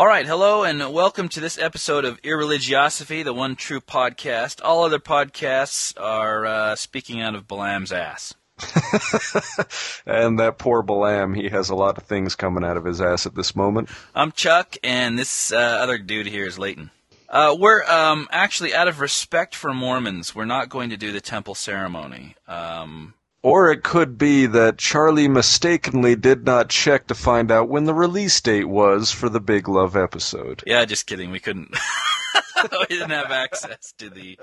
All right, hello and welcome to this episode of Irreligiosophy, the one true podcast. All other podcasts are uh, speaking out of Balaam's ass. and that poor Balaam, he has a lot of things coming out of his ass at this moment. I'm Chuck, and this uh, other dude here is Leighton. Uh, we're um, actually, out of respect for Mormons, we're not going to do the temple ceremony. Um, or it could be that Charlie mistakenly did not check to find out when the release date was for the Big Love episode. Yeah, just kidding. We couldn't. we didn't have access to the.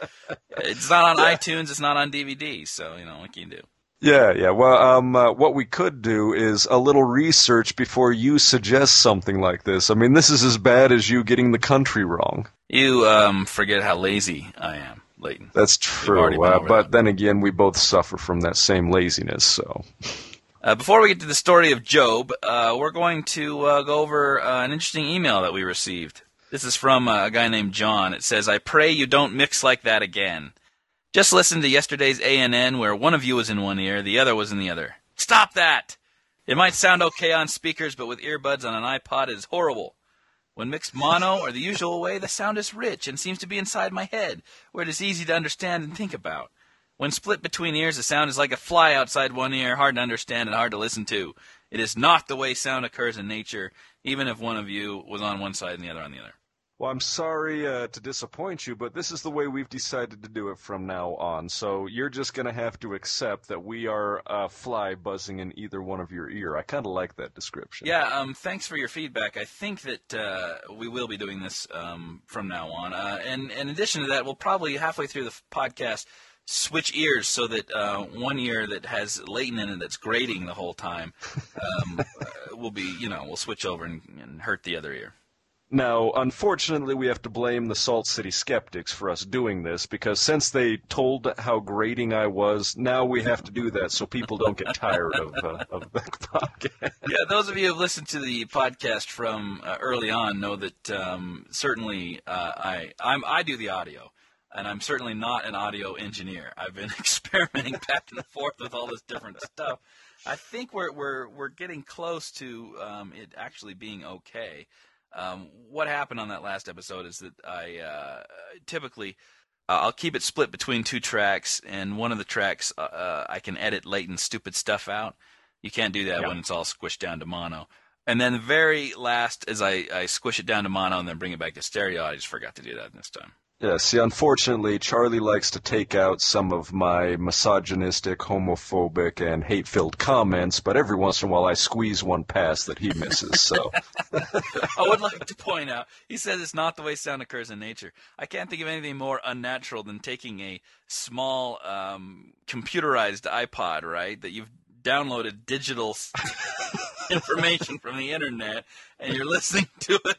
It's not on iTunes. It's not on DVD. So you know what can you do? Yeah, yeah. Well, um, uh, what we could do is a little research before you suggest something like this. I mean, this is as bad as you getting the country wrong. You um, forget how lazy I am. Leighton. That's true. Uh, but then again, we both suffer from that same laziness. So. Uh, before we get to the story of Job, uh, we're going to uh, go over uh, an interesting email that we received. This is from uh, a guy named John. It says, "I pray you don't mix like that again. Just listen to yesterday's ANN where one of you was in one ear, the other was in the other. Stop that! It might sound okay on speakers, but with earbuds on an iPod, it is horrible." When mixed mono or the usual way, the sound is rich and seems to be inside my head, where it is easy to understand and think about. When split between ears, the sound is like a fly outside one ear, hard to understand and hard to listen to. It is not the way sound occurs in nature, even if one of you was on one side and the other on the other. Well, I'm sorry uh, to disappoint you, but this is the way we've decided to do it from now on. So you're just going to have to accept that we are a fly buzzing in either one of your ear. I kind of like that description. Yeah, um, thanks for your feedback. I think that uh, we will be doing this um, from now on. Uh, and, in addition to that, we'll probably halfway through the podcast switch ears so that uh, one ear that has Leighton in it that's grating the whole time um, uh, will be, you know, we'll switch over and, and hurt the other ear. Now, unfortunately, we have to blame the Salt City skeptics for us doing this because since they told how grating I was, now we have to do that so people don't get tired of, uh, of the podcast. Yeah, those of you who have listened to the podcast from uh, early on know that um, certainly uh, I I'm, I do the audio, and I'm certainly not an audio engineer. I've been experimenting back and forth with all this different stuff. I think we're we're we're getting close to um, it actually being okay. Um, what happened on that last episode is that I uh, typically uh, I'll keep it split between two tracks, and one of the tracks uh, uh I can edit Leighton stupid stuff out. You can't do that when it's all squished down to mono. And then the very last, as I, I squish it down to mono and then bring it back to stereo, I just forgot to do that this time. Yeah, see, unfortunately, Charlie likes to take out some of my misogynistic, homophobic, and hate filled comments, but every once in a while I squeeze one past that he misses, so. I would like to point out, he says it's not the way sound occurs in nature. I can't think of anything more unnatural than taking a small, um, computerized iPod, right, that you've downloaded digital information from the internet, and you're listening to it.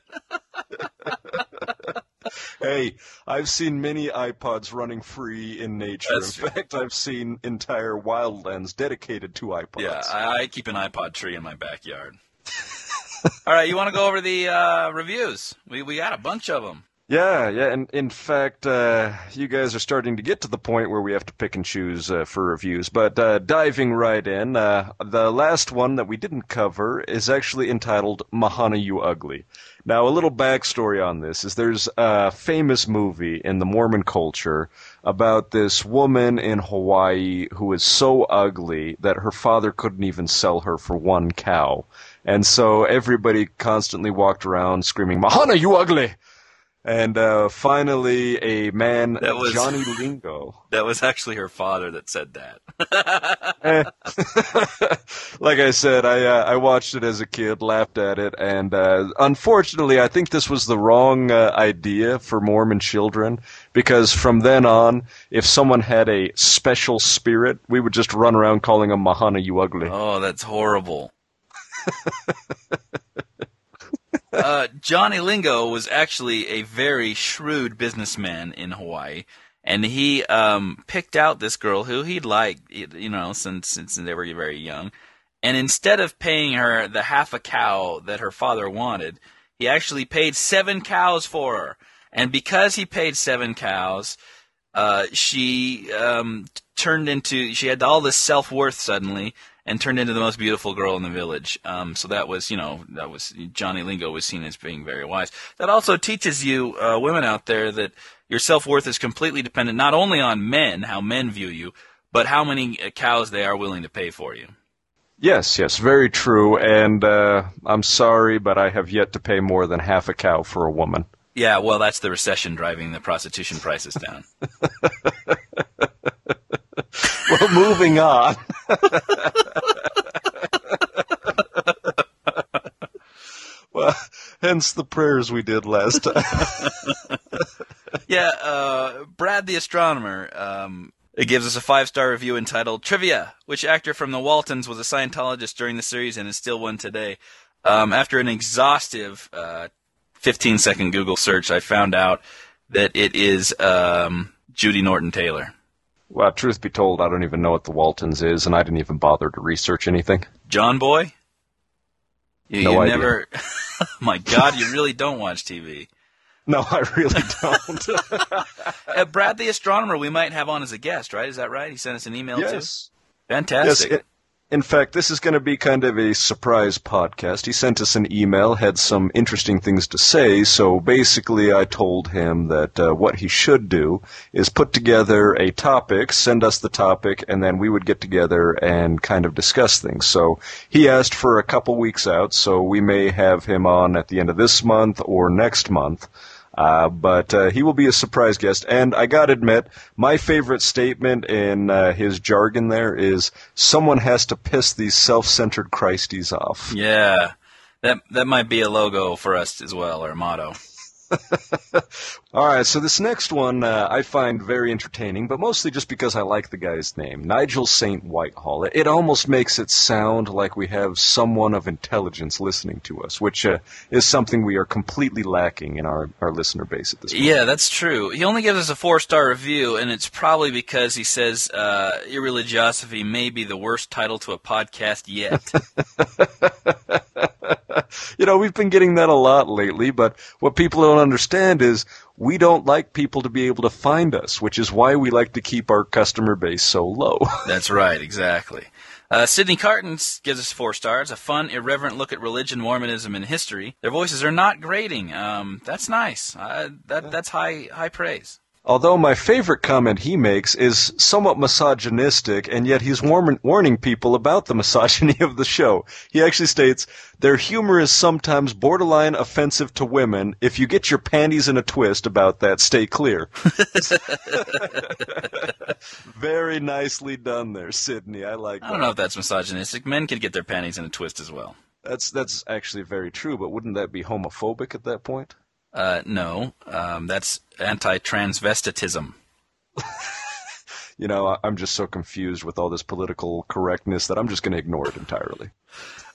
hey, I've seen many iPods running free in nature. That's in true. fact, I've seen entire wildlands dedicated to iPods. Yeah, I, I keep an iPod tree in my backyard. All right, you want to go over the uh, reviews? We we got a bunch of them. Yeah, yeah, and in fact, uh, you guys are starting to get to the point where we have to pick and choose uh, for reviews. But uh, diving right in, uh, the last one that we didn't cover is actually entitled "Mahana You Ugly." Now, a little backstory on this is there's a famous movie in the Mormon culture about this woman in Hawaii who is so ugly that her father couldn't even sell her for one cow. And so everybody constantly walked around screaming, Mahana, you ugly! And uh, finally, a man, that was, Johnny Lingo. That was actually her father that said that. like I said, I uh, I watched it as a kid, laughed at it, and uh, unfortunately, I think this was the wrong uh, idea for Mormon children because from then on, if someone had a special spirit, we would just run around calling them Mahana, you ugly. Oh, that's horrible. uh, Johnny Lingo was actually a very shrewd businessman in Hawaii, and he um, picked out this girl who he'd liked, you know, since since they were very young. And instead of paying her the half a cow that her father wanted, he actually paid seven cows for her. And because he paid seven cows, uh, she um, turned into she had all this self worth suddenly, and turned into the most beautiful girl in the village. Um, so that was, you know, that was Johnny Lingo was seen as being very wise. That also teaches you, uh, women out there, that your self worth is completely dependent not only on men, how men view you, but how many uh, cows they are willing to pay for you. Yes, yes, very true. And uh, I'm sorry, but I have yet to pay more than half a cow for a woman. Yeah, well, that's the recession driving the prostitution prices down. well, moving on. well, hence the prayers we did last time. yeah, uh, Brad the astronomer. Um, it gives us a five star review entitled Trivia Which actor from the Waltons was a Scientologist during the series and is still one today? Um, after an exhaustive uh, 15 second Google search, I found out that it is um, Judy Norton Taylor. Well, truth be told, I don't even know what the Waltons is, and I didn't even bother to research anything. John Boy? You, no you idea. never. my God, you really don't watch TV. No, I really don't. uh, Brad the astronomer, we might have on as a guest, right? Is that right? He sent us an email yes. too. Fantastic. Yes, it, in fact, this is going to be kind of a surprise podcast. He sent us an email, had some interesting things to say, so basically I told him that uh, what he should do is put together a topic, send us the topic, and then we would get together and kind of discuss things. So he asked for a couple weeks out, so we may have him on at the end of this month or next month. Uh, but uh, he will be a surprise guest. And I gotta admit, my favorite statement in uh, his jargon there is, "Someone has to piss these self-centered Christies off." Yeah, that that might be a logo for us as well, or a motto. All right, so this next one uh, I find very entertaining, but mostly just because I like the guy's name, Nigel St. Whitehall. It, it almost makes it sound like we have someone of intelligence listening to us, which uh, is something we are completely lacking in our, our listener base at this point. Yeah, that's true. He only gives us a four star review, and it's probably because he says uh, Irreligiosity may be the worst title to a podcast yet. you know, we've been getting that a lot lately, but what people don't understand is we don't like people to be able to find us, which is why we like to keep our customer base so low. That's right, exactly. Uh, Sydney Carton gives us four stars. A fun, irreverent look at religion, Mormonism, and history. Their voices are not grating. Um, that's nice. Uh, that that's high high praise. Although my favorite comment he makes is somewhat misogynistic, and yet he's warm- warning people about the misogyny of the show. He actually states, their humor is sometimes borderline offensive to women. If you get your panties in a twist about that, stay clear. Very nicely done there, Sydney. I like I don't know if that's misogynistic. Men can get their panties in a twist as well. That's, that's actually very true, but wouldn't that be homophobic at that point? Uh, no, um, that's anti-transvestitism. you know, I'm just so confused with all this political correctness that I'm just going to ignore it entirely.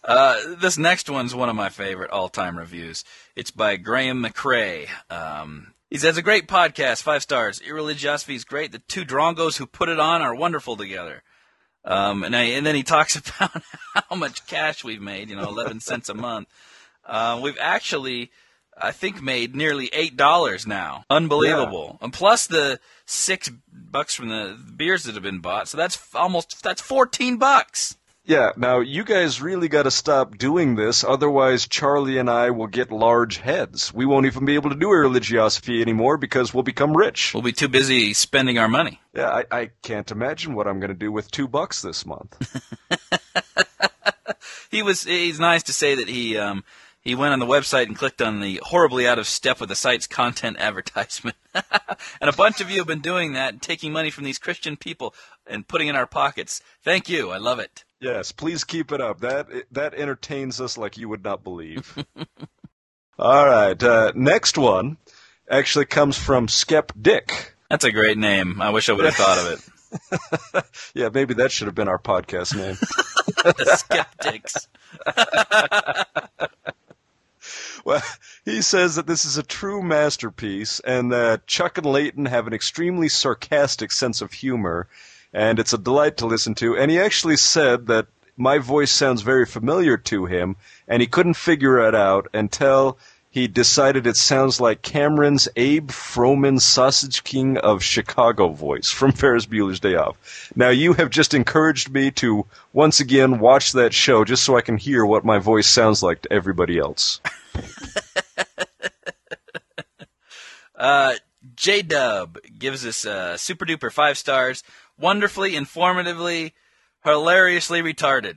Uh, this next one's one of my favorite all-time reviews. It's by Graham McRae. Um, he says, a great podcast, five stars. Irreligiosity is great. The two drongos who put it on are wonderful together. Um, and, I, and then he talks about how much cash we've made, you know, 11 cents a month. Uh, we've actually I think made nearly eight dollars now. Unbelievable. Yeah. And plus the six bucks from the beers that have been bought, so that's almost that's fourteen bucks. Yeah, now you guys really got to stop doing this, otherwise Charlie and I will get large heads. We won't even be able to do religiosity anymore because we'll become rich. We'll be too busy spending our money. Yeah, I, I can't imagine what I'm going to do with two bucks this month. he was. He's nice to say that he. Um, he went on the website and clicked on the horribly out of step with the site's content advertisement. and a bunch of you have been doing that, taking money from these Christian people and putting in our pockets. Thank you. I love it. Yes, please keep it up. That that entertains us like you would not believe. All right, uh, next one actually comes from Skep Dick. That's a great name. I wish I would have thought of it. yeah, maybe that should have been our podcast name. Skeptics. Well, he says that this is a true masterpiece and that Chuck and Leighton have an extremely sarcastic sense of humor, and it's a delight to listen to. And he actually said that my voice sounds very familiar to him, and he couldn't figure it out until he decided it sounds like Cameron's Abe Froman Sausage King of Chicago voice from Ferris Bueller's Day Off. Now, you have just encouraged me to once again watch that show just so I can hear what my voice sounds like to everybody else. uh, J Dub gives us uh, super duper five stars. Wonderfully, informatively, hilariously retarded.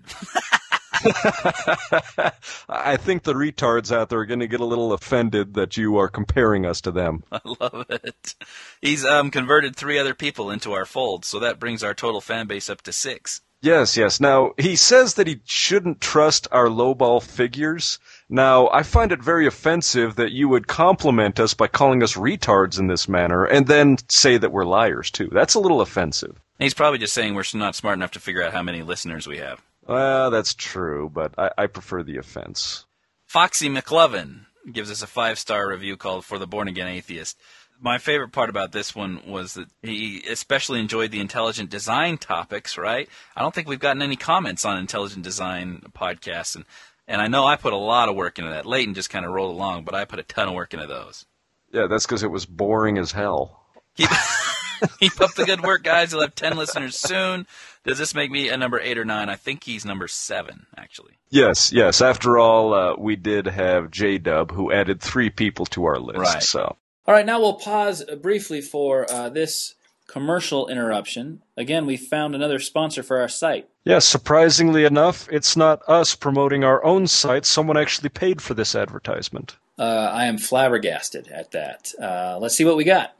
I think the retards out there are going to get a little offended that you are comparing us to them. I love it. He's um, converted three other people into our fold, so that brings our total fan base up to six. Yes, yes. Now, he says that he shouldn't trust our lowball figures. Now, I find it very offensive that you would compliment us by calling us retards in this manner and then say that we're liars, too. That's a little offensive. He's probably just saying we're not smart enough to figure out how many listeners we have. Well, that's true, but I, I prefer the offense. Foxy McLovin gives us a five star review called For the Born Again Atheist. My favorite part about this one was that he especially enjoyed the intelligent design topics, right? I don't think we've gotten any comments on intelligent design podcasts, and, and I know I put a lot of work into that. Leighton just kind of rolled along, but I put a ton of work into those. Yeah, that's because it was boring as hell. Keep, keep up the good work, guys. You'll have 10 listeners soon. Does this make me a number eight or nine? I think he's number seven, actually. Yes, yes. After all, uh, we did have J Dub, who added three people to our list. Right. So, All right, now we'll pause briefly for uh, this commercial interruption. Again, we found another sponsor for our site. yes, surprisingly enough, it's not us promoting our own site. Someone actually paid for this advertisement. Uh, I am flabbergasted at that. Uh, let's see what we got.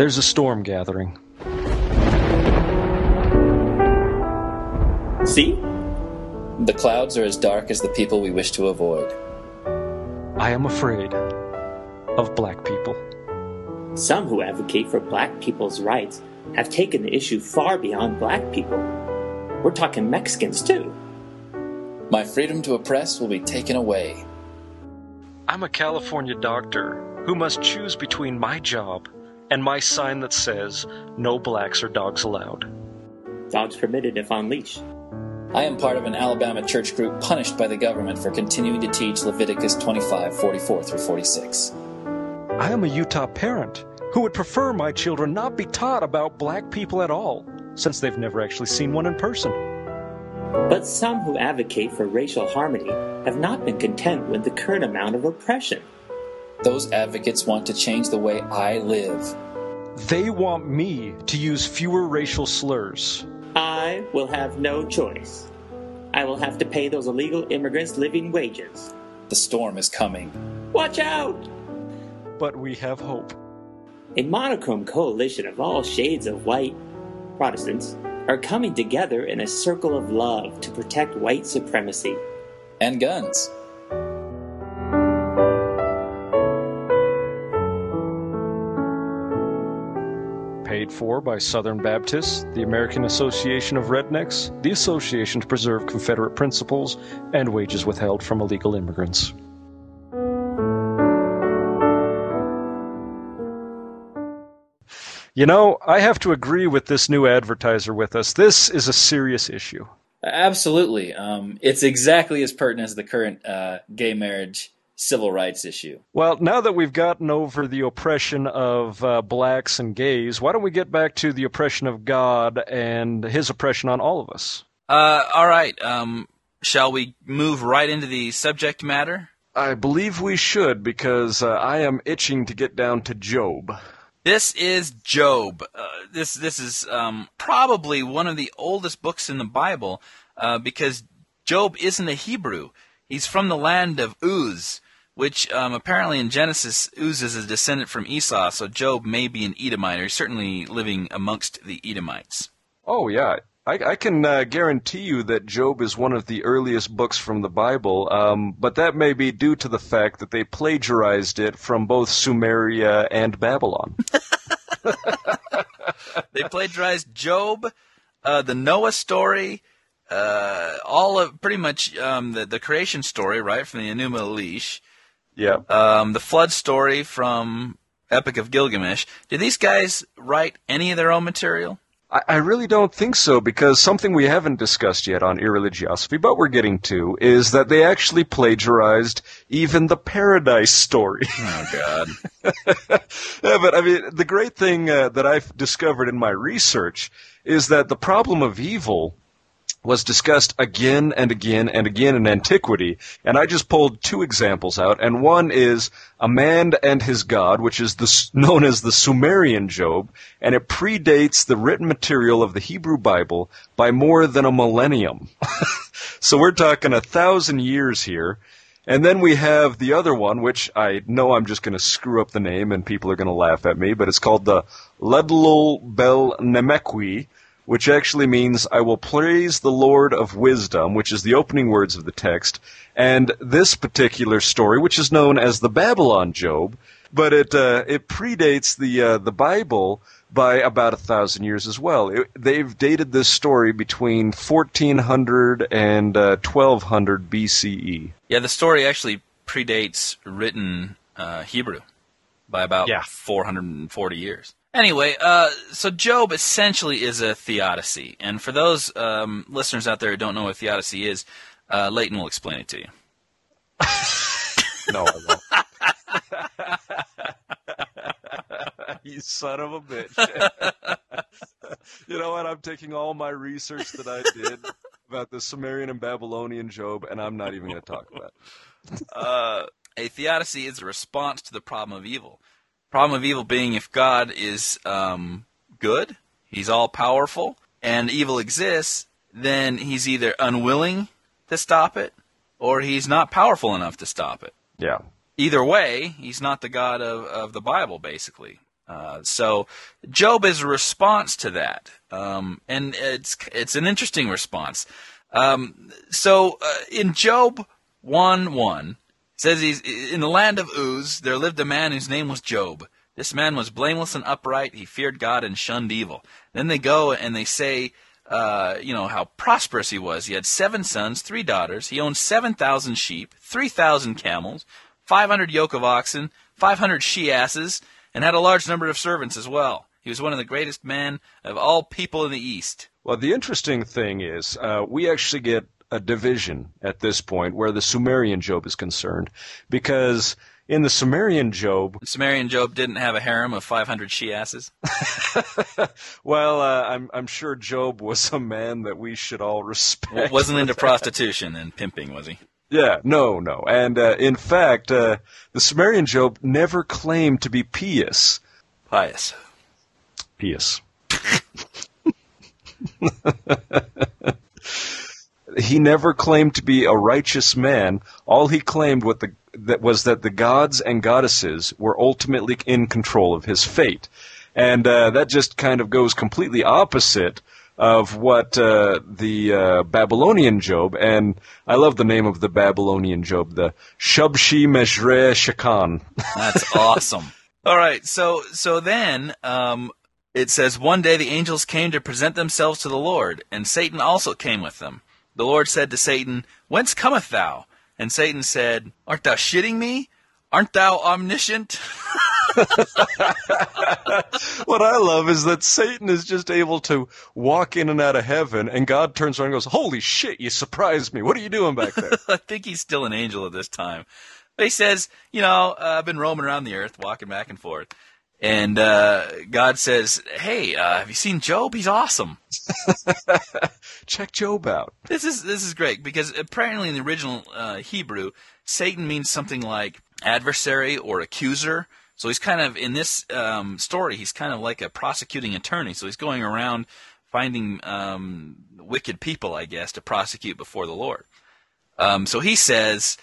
There's a storm gathering. See? The clouds are as dark as the people we wish to avoid. I am afraid of black people. Some who advocate for black people's rights have taken the issue far beyond black people. We're talking Mexicans too. My freedom to oppress will be taken away. I'm a California doctor who must choose between my job and my sign that says, No blacks or dogs allowed. Dogs permitted if on leash. I am part of an Alabama church group punished by the government for continuing to teach Leviticus 25, 44 through 46. I am a Utah parent who would prefer my children not be taught about black people at all, since they've never actually seen one in person. But some who advocate for racial harmony have not been content with the current amount of oppression. Those advocates want to change the way I live. They want me to use fewer racial slurs. I will have no choice. I will have to pay those illegal immigrants living wages. The storm is coming. Watch out! But we have hope. A monochrome coalition of all shades of white Protestants are coming together in a circle of love to protect white supremacy. And guns. For by Southern Baptists, the American Association of Rednecks, the Association to Preserve Confederate Principles, and wages withheld from illegal immigrants. You know, I have to agree with this new advertiser with us. This is a serious issue. Absolutely. Um, it's exactly as pertinent as the current uh, gay marriage civil rights issue. Well, now that we've gotten over the oppression of uh, blacks and gays, why don't we get back to the oppression of God and his oppression on all of us? Uh, all right. Um, shall we move right into the subject matter? I believe we should because uh, I am itching to get down to Job. This is Job. Uh, this this is um, probably one of the oldest books in the Bible uh, because Job isn't a Hebrew. He's from the land of Uz, which um, apparently in Genesis, Uz is a descendant from Esau, so Job may be an Edomite, or he's certainly living amongst the Edomites. Oh, yeah. I, I can uh, guarantee you that Job is one of the earliest books from the Bible, um, but that may be due to the fact that they plagiarized it from both Sumeria and Babylon. They plagiarized Job, uh, the Noah story, uh, all of pretty much um, the, the creation story, right, from the Enuma Elish. Yeah. um, the flood story from Epic of Gilgamesh. Did these guys write any of their own material? I, I really don't think so because something we haven't discussed yet on irreligiosophy, but we're getting to, is that they actually plagiarized even the Paradise story. Oh God. yeah, but I mean, the great thing uh, that I've discovered in my research is that the problem of evil was discussed again and again and again in antiquity, and I just pulled two examples out, and one is a man and his god, which is the, known as the Sumerian Job, and it predates the written material of the Hebrew Bible by more than a millennium. so we're talking a thousand years here. And then we have the other one, which I know I'm just going to screw up the name and people are going to laugh at me, but it's called the Ludlul Bel Nemeqi, which actually means I will praise the Lord of wisdom, which is the opening words of the text. And this particular story, which is known as the Babylon Job, but it uh, it predates the uh, the Bible by about a thousand years as well. It, they've dated this story between 1400 and uh, 1200 BCE. Yeah, the story actually predates written uh, Hebrew by about Yeah. 440 years. Anyway, uh, so Job essentially is a theodicy, and for those um, listeners out there who don't know what theodicy is, uh, Leighton will explain it to you. No, I won't. you son of a bitch. you know what? I'm taking all my research that I did about the Sumerian and Babylonian Job, and I'm not even going to talk about it. uh, a theodicy is a response to the problem of evil. Problem of evil being if God is um, good, He's all powerful, and evil exists, then He's either unwilling to stop it, or He's not powerful enough to stop it. Yeah. Either way, He's not the God of, of the Bible, basically. Uh, so Job is a response to that, um, and it's it's an interesting response. Um, so uh, in Job one one says he's in the land of Uz there lived a man whose name was Job. This man was blameless and upright. He feared God and shunned evil. Then they go and they say, uh, you know, how prosperous he was. He had seven sons, three daughters. He owned 7,000 sheep, 3,000 camels, 500 yoke of oxen, 500 she asses, and had a large number of servants as well. He was one of the greatest men of all people in the East. Well, the interesting thing is, uh, we actually get a division at this point where the Sumerian Job is concerned, because in the Sumerian Job, the Sumerian Job didn't have a harem of 500 she asses. well, uh, I'm I'm sure Job was a man that we should all respect. Wasn't into prostitution and pimping, was he? Yeah, no, no. And uh, in fact, uh, the Sumerian Job never claimed to be pious. Pious. Pious. he never claimed to be a righteous man. All he claimed what the, that was that the gods and goddesses were ultimately in control of his fate. And uh, that just kind of goes completely opposite of what uh, the uh, Babylonian Job, and I love the name of the Babylonian Job, the Shubshi Meshre Shakkan. That's awesome. All right, so so then um, it says one day the angels came to present themselves to the Lord, and Satan also came with them. The Lord said to Satan, "Whence cometh thou?" And Satan said, "Art thou shitting me? Aren't thou omniscient?" what I love is that Satan is just able to walk in and out of heaven, and God turns around and goes, Holy shit, you surprised me. What are you doing back there? I think he's still an angel at this time. But he says, you know, uh, I've been roaming around the earth, walking back and forth. And uh, God says, hey, uh, have you seen Job? He's awesome. Check Job out. This is this is great because apparently in the original uh, Hebrew, Satan means something like adversary or accuser. So he's kind of in this um, story, he's kind of like a prosecuting attorney. So he's going around finding um, wicked people, I guess, to prosecute before the Lord. Um, so he says,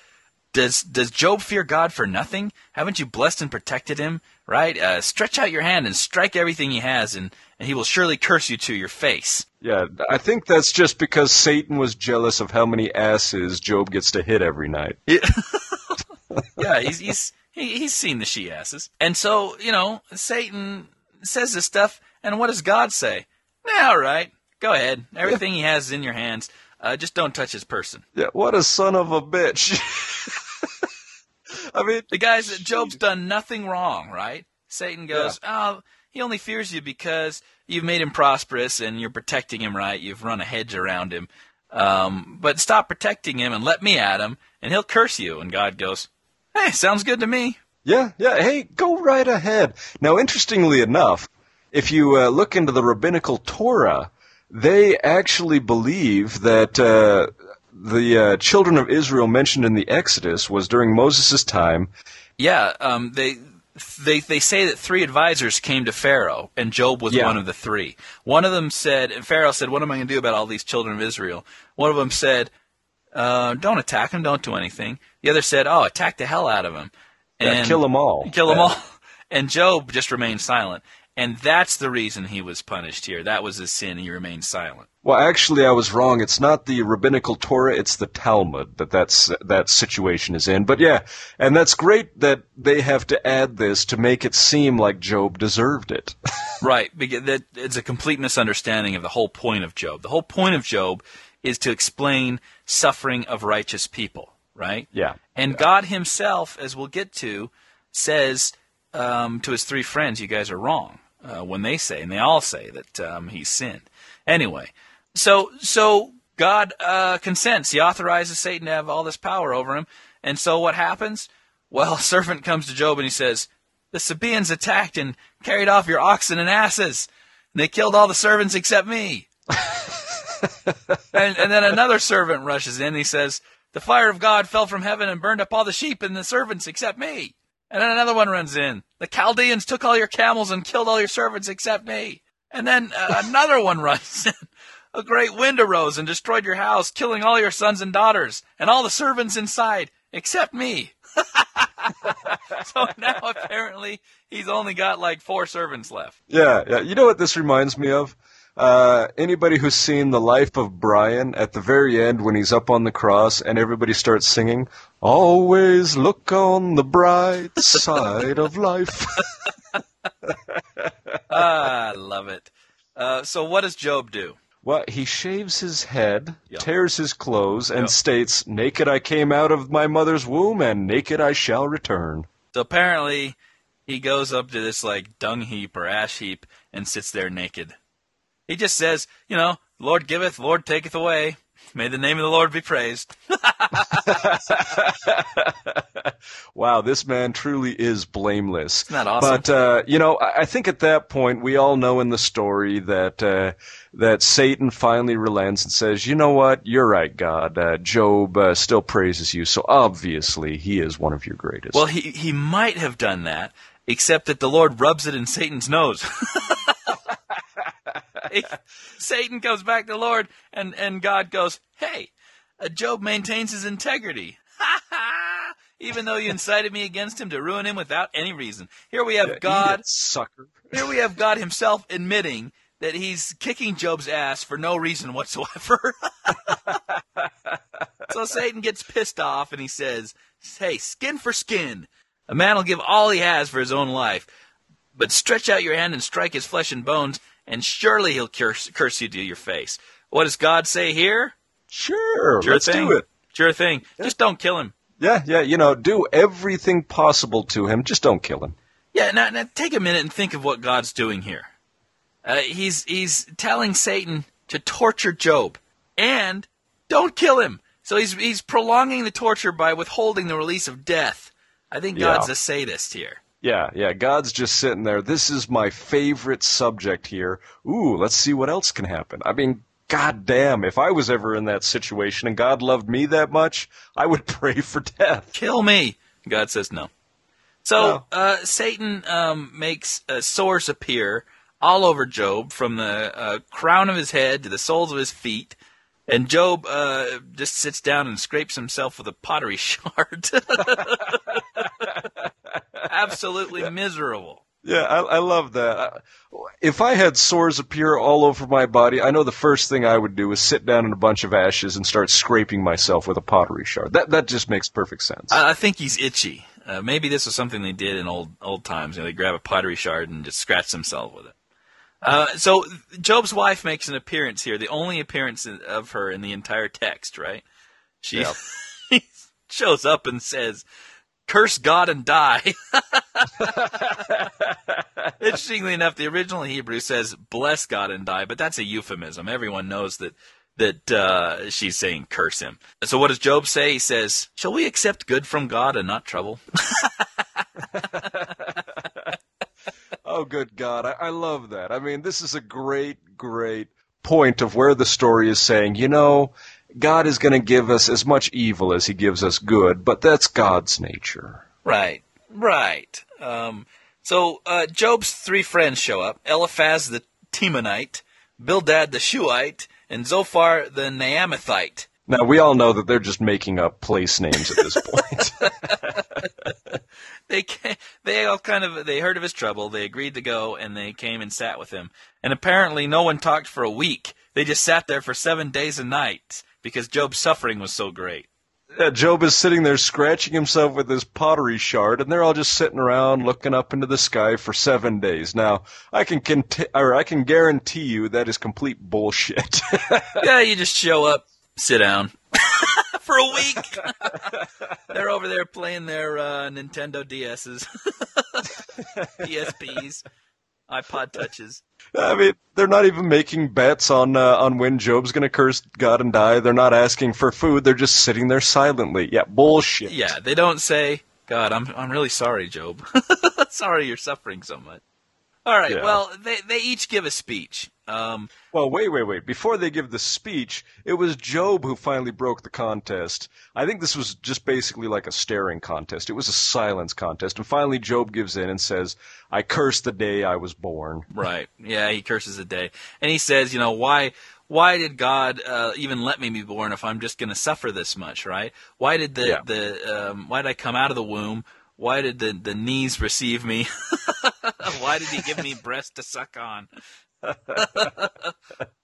"Does does Job fear God for nothing? Haven't you blessed and protected him? Right? Uh, stretch out your hand and strike everything he has, and, and he will surely curse you to your face." Yeah, I think that's just because Satan was jealous of how many asses Job gets to hit every night. yeah, he's he's he, he's seen the she asses, and so you know Satan says this stuff, and what does God say? Nah, all right, go ahead. Everything he has is in your hands. Uh, just don't touch his person. Yeah, what a son of a bitch. I mean, The guys, Job's done nothing wrong, right? Satan goes, oh, He only fears you because you've made him prosperous and you're protecting him right. You've run a hedge around him. Um, but stop protecting him and let me at him, and he'll curse you. And God goes, Hey, sounds good to me. Yeah, yeah. Hey, go right ahead. Now, interestingly enough, if you uh, look into the rabbinical Torah, they actually believe that uh, the uh, children of Israel mentioned in the Exodus was during Moses' time. Yeah, um, they they they say that three advisors came to Pharaoh, and Job was Yeah. one of the three. One of them said, and Pharaoh said, "What am I going to do about all these children of Israel?" One of them said, uh, "Don't attack them. Don't do anything." The other said, "Oh, attack the hell out of them Yeah, and kill them all. kill them Yeah. all." And Job just remained silent, and that's the reason he was punished here. That was his sin. He remained silent. Well, actually, I was wrong. It's not the rabbinical Torah; it's the Talmud that that's that situation is in. But yeah, and that's great that they have to add this to make it seem like Job deserved it. Right, because that it's a complete misunderstanding of the whole point of Job. The whole point of Job is to explain suffering of righteous people, right? Yeah. And God Himself, as we'll get to, says um, to His three friends, "You guys are wrong." Uh, when they say, and they all say that um, He sinned. Anyway, so so God uh, consents. He authorizes Satan to have all this power over him. And so what happens? Well, a servant comes to Job and he says, "The Sabaeans attacked and carried off your oxen and asses. And they killed all the servants except me." and, and then another servant rushes in. And he says, "The fire of God fell from heaven and burned up all the sheep and the servants except me." And then another one runs in. The Chaldeans took all your camels and killed all your servants except me. And then uh, another one runs in. A great wind arose and destroyed your house, killing all your sons and daughters and all the servants inside except me. so now apparently he's only got like four servants left. Yeah, yeah. You know what this reminds me of? Uh, anybody who's seen the life of Brian at the very end when he's up on the cross and everybody starts singing, "Always look on the bright side of life." Ah, I love it. Uh, so what does Job do? well, he shaves his head, Yeah. tears his clothes, and Yeah. states, "Naked I came out of my mother's womb, and naked I shall return." So apparently he goes up to this like dung heap or ash heap and sits there naked. He just says, you know, Lord giveth, Lord taketh away. May the name of the Lord be praised. Wow, this man truly is blameless. Isn't that awesome? But uh, you know, I think at that point we all know in the story that uh, that Satan finally relents and says, "You know what? You're right, God. Uh, Job uh, still praises you, so obviously he is one of your greatest." Well, he he might have done that, except that the Lord rubs it in Satan's nose. Satan comes back to the Lord, and and God goes, "Hey, uh, Job maintains his integrity." Even though you incited me against him to ruin him without any reason. Here we have Eat God sucker. Here we have God Himself admitting that He's kicking Job's ass for no reason whatsoever. so Satan gets pissed off and he says, Hey, skin for skin. A man will give all he has for his own life, but stretch out your hand and strike his flesh and bones, and surely he'll curse, curse you to your face. What does God say here? Sure, Sure let's thing. do it. Sure thing. Just don't kill him. Yeah, yeah. You know, do everything possible to him. Just don't kill him. Yeah, now, now take a minute and think of what God's doing here. Uh, he's he's telling Satan to torture Job, and don't kill him. So he's he's prolonging the torture by withholding the release of death. I think Yeah. God's a sadist here. Yeah, yeah. God's just sitting there. This is my favorite subject here. Ooh, let's see what else can happen. I mean, god damn, if I was ever in that situation and God loved me that much, I would pray for death. Kill me. God says no. So No. uh, Satan um, makes a sores appear all over Job, from the uh, crown of his head to the soles of his feet. And Job uh, just sits down and scrapes himself with a pottery shard. Absolutely miserable. Yeah, I, I love that. If I had sores appear all over my body, I know the first thing I would do is sit down in a bunch of ashes and start scraping myself with a pottery shard. That that just makes perfect sense. I, I think he's itchy. Uh, maybe this was something they did in old old times. You know, they grab a pottery shard and just scratch themselves with it. Uh, so Job's wife makes an appearance here, the only appearance of her in the entire text, right? She Yep. shows up and says, curse God and die. Interestingly enough, the original Hebrew says bless God and die, but that's a euphemism. Everyone knows that that uh, she's saying curse him. So what does Job say? He says, "Shall we accept good from God and not trouble?" Oh, good God. I, I love that. I mean, this is a great, great point of where the story is saying, you know, God is going to give us as much evil as he gives us good, but that's God's nature. Right, right. Um, so uh, Job's three friends show up: Eliphaz the Temanite, Bildad the Shuhite, and Zophar the Naamathite. Now, we all know that they're just making up place names at this point. they they all kind of they heard of his trouble. They agreed to go, and they came and sat with him. And apparently, no one talked for a week. They just sat there for seven days and nights because Job's suffering was so great. Yeah, Job is sitting there scratching himself with his pottery shard, and they're all just sitting around looking up into the sky for seven days. Now, I can conti- or I can guarantee you that is complete bullshit. yeah, you just show up, sit down for a week. They're over there playing their uh, Nintendo DSs, PSPs, iPod Touches. I mean, they're not even making bets on uh, on when Job's going to curse God and die. They're not asking for food. They're just sitting there silently. Yeah, bullshit. Yeah, they don't say, "God, I'm I'm really sorry, Job. sorry you're suffering so much." All right. Yeah. Well, they they each give a speech. Um, Well, wait, wait, wait. Before they give the speech, it was Job who finally broke the contest. I think this was just basically like a staring contest. It was a silence contest. And finally, Job gives in and says, I curse the day I was born. Right. Yeah, he curses the day, and he says, you know, why why did God uh, even let me be born if I'm just going to suffer this much, right? Why did the Yeah. the um, why did I come out of the womb? Why did the the knees receive me? why did he give me breast to suck on? I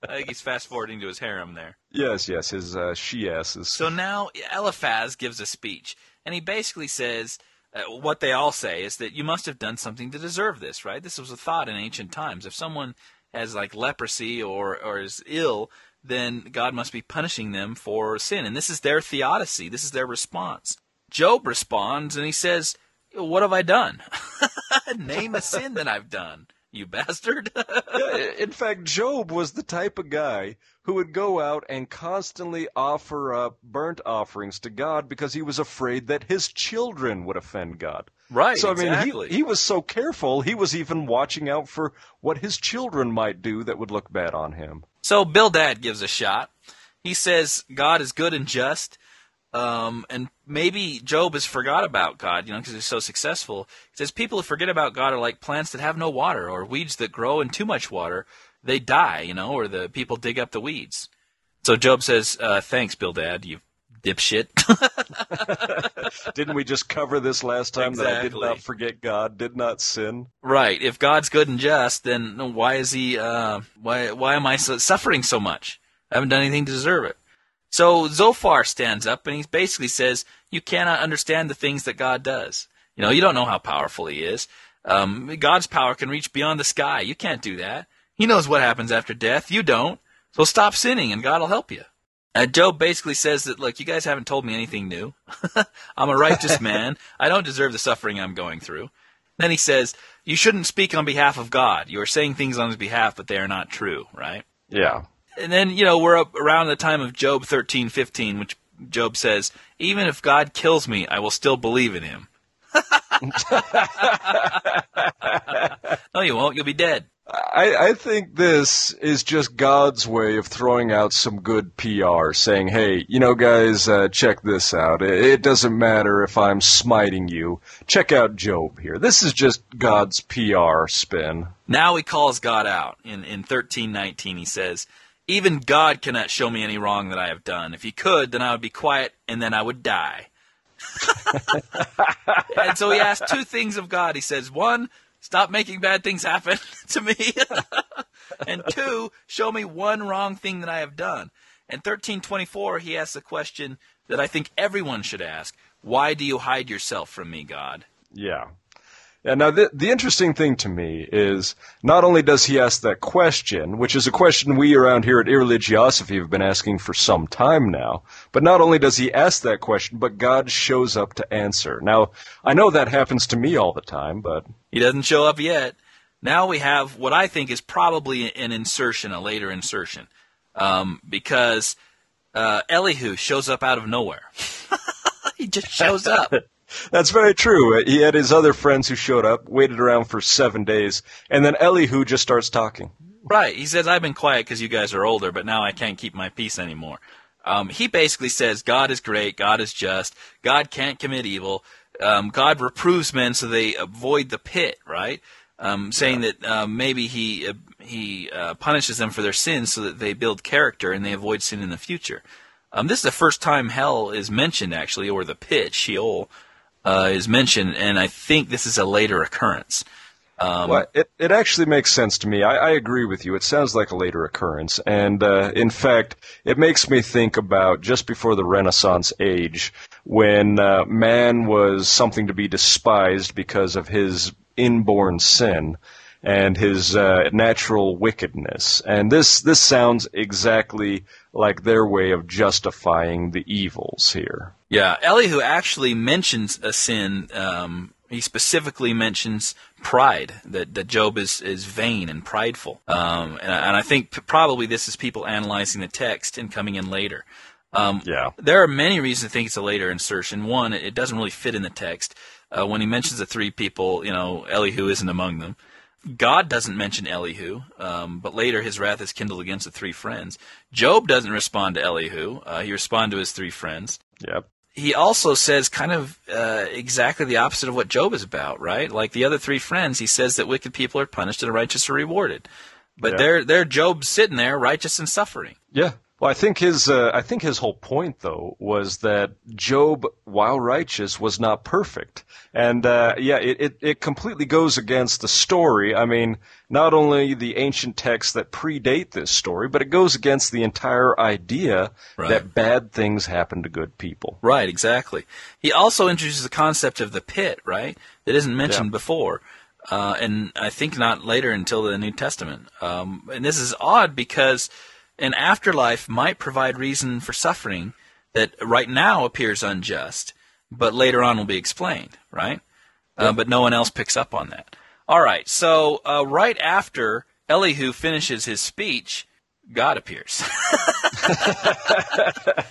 think he's fast forwarding to his harem there. Yes, yes, his uh, she asses. So now Eliphaz gives a speech, and he basically says uh, what they all say is that you must have done something to deserve this, right? This was a thought in ancient times. If someone has like leprosy or or is ill, then God must be punishing them for sin, and this is their theodicy. This is their response. Job responds, and he says, "What have I done? Name a sin that I've done." You bastard! Yeah, In fact, Job was the type of guy who would go out and constantly offer up burnt offerings to God because he was afraid that his children would offend God. right? So I mean, exactly. he he was so careful. He was even watching out for what his children might do that would look bad on him. So Bildad gives a shot. He says God is good and just, um, and maybe Job has forgot about God, you know, because he's so successful. He says people who forget about God are like plants that have no water, or weeds that grow in too much water. They die, you know, or the people dig up the weeds. So Job says, uh, "Thanks, Bildad, you dipshit." Didn't we just cover this last time that I did not forget God, did not sin? right. If God's good and just, then why is he? Uh, why why am I so, suffering so much? I haven't done anything to deserve it. So Zophar stands up and he basically says, "You cannot understand the things that God does. You know, you don't know how powerful He is. Um, God's power can reach beyond the sky. You can't do that. He knows what happens after death. You don't. So stop sinning, and God will help you." Uh, Job basically says that, look, you guys haven't told me anything new. I'm a righteous man. I don't deserve the suffering I'm going through. Then he says, you shouldn't speak on behalf of God. You are saying things on his behalf, but they are not true, right? Yeah. And then, you know, we're up around the time of Job 13:15, which Job says, "Even if God kills me, I will still believe in him." no, you won't. You'll be dead. I, I think this is just God's way of throwing out some good PR, saying, hey, you know, guys, uh, check this out. It, it doesn't matter if I'm smiting you. Check out Job here. This is just God's PR spin. Now he calls God out. In in 13:19 he says, "Even God cannot show me any wrong that I have done. If he could, then I would be quiet and then I would die." and so he asks two things of God. He says, "One, stop making bad things happen to me." and two, show me one wrong thing that I have done. And 1324 he asks a question that I think everyone should ask. Why do you hide yourself from me, God? Yeah. Yeah, now the, the interesting thing to me is not only does he ask that question, which is a question we around here at Irreligiosophy have been asking for some time now, but not only does he ask that question, but God shows up to answer. Now, I know that happens to me all the time, but He doesn't show up yet. Now we have what I think is probably an insertion, a later insertion, um, because uh, Elihu shows up out of nowhere. he just shows up. That's very true. Uh, He had his other friends who showed up, waited around for seven days, and then Elihu just starts talking. Right. He says, I've been quiet because you guys are older, but now I can't keep my peace anymore. Um, he basically says, God is great, God is just, God can't commit evil, um, God reproves men so they avoid the pit, right? Um, saying that um, maybe he uh, he uh, punishes them for their sins so that they build character and they avoid sin in the future. Um, this is the first time hell is mentioned, actually, or the pit, Sheol, uh, is mentioned, and I think this is a later occurrence. Um, Well, it, it actually makes sense to me. I, I agree with you. It sounds like a later occurrence. And uh, in fact, it makes me think about just before the Renaissance age when uh, man was something to be despised because of his inborn sin and his uh, natural wickedness. And this, this sounds exactly like their way of justifying the evils here. Yeah, Elihu actually mentions a sin. Um, he specifically mentions pride that, that Job is, is vain and prideful. Um, and, I- and I think p- probably this is people analyzing the text and coming in later. Um, Yeah. There are many reasons to think it's a later insertion. One, it doesn't really fit in the text. Uh, when he mentions the three people, you know, Elihu isn't among them. God doesn't mention Elihu, um, but later his wrath is kindled against the three friends. Job doesn't respond to Elihu. Uh, he responds to his three friends Yep. he also says kind of uh, exactly the opposite of what Job is about, right? Like the other three friends, he says that wicked people are punished and the righteous are rewarded. But Yeah. they're they're Job's sitting there, righteous and suffering. Yeah. Well, I think his uh, I think his whole point though was that Job, while righteous, was not perfect, and uh, yeah, it, it it completely goes against the story. I mean, not only the ancient texts that predate this story, but it goes against the entire idea Right. that bad things happen to good people. Right, exactly. He also introduces the concept of the pit, right? That isn't mentioned Yeah. before, uh, and I think not later until the New Testament. Um, and this is odd because an afterlife might provide reason for suffering that right now appears unjust, but later on will be explained, right? Uh, but no one else picks up on that. All right, so uh, right after Elihu finishes his speech, God appears.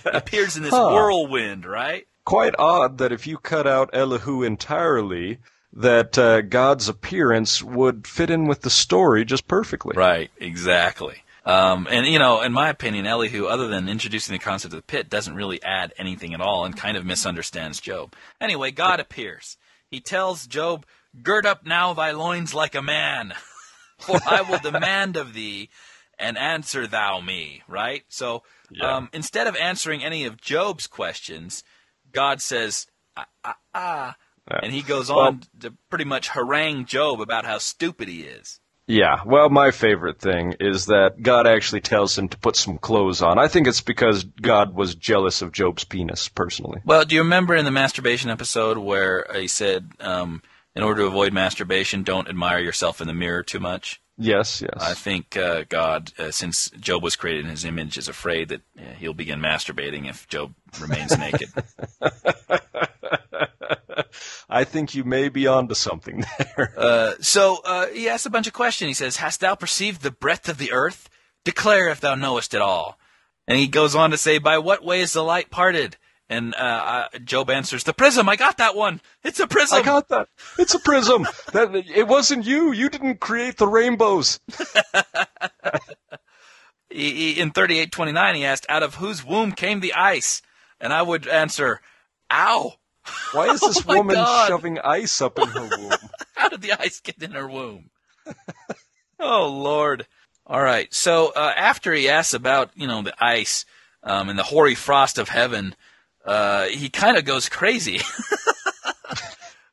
appears in this Huh. whirlwind, right? Quite odd that if you cut out Elihu entirely, that uh, God's appearance would fit in with the story just perfectly. Right, exactly. Um, and you know, in my opinion, Elihu, other than introducing the concept of the pit, doesn't really add anything at all, and kind of misunderstands Job. Anyway, God appears. He tells Job, "Gird up now thy loins like a man, for I will demand of thee, and answer thou me." Right. So, Yeah. um, instead of answering any of Job's questions, God says, "Ah ah ah," Yeah. and he goes Well- on to pretty much harangue Job about how stupid he is. Yeah, well, my favorite thing is that God actually tells him to put some clothes on. I think it's because God was jealous of Job's penis, personally. Well, do you remember in the masturbation episode where he said, um, in order to avoid masturbation, don't admire yourself in the mirror too much? Yes, yes. I think uh, God, uh, since Job was created in his image, is afraid that uh, he'll begin masturbating if Job remains naked. I think you may be onto something there. Uh, so uh, he asks a bunch of questions. He says, Hast thou perceived the breadth of the earth? Declare if thou knowest it all. And he goes on to say, By what way is the light parted? And uh, uh, Job answers, The prism. I got that one. It's a prism. I got that. It's a prism. that it wasn't you. You didn't create the rainbows. In 3829, he asked, Out of whose womb came the ice? And I would answer, Ow! Why is this Oh woman God. shoving ice up in her womb? How did the ice get in her womb? oh, Lord. All right. So uh, after he asks about, you know, the ice um, and the hoary frost of heaven, uh, he kind of goes crazy.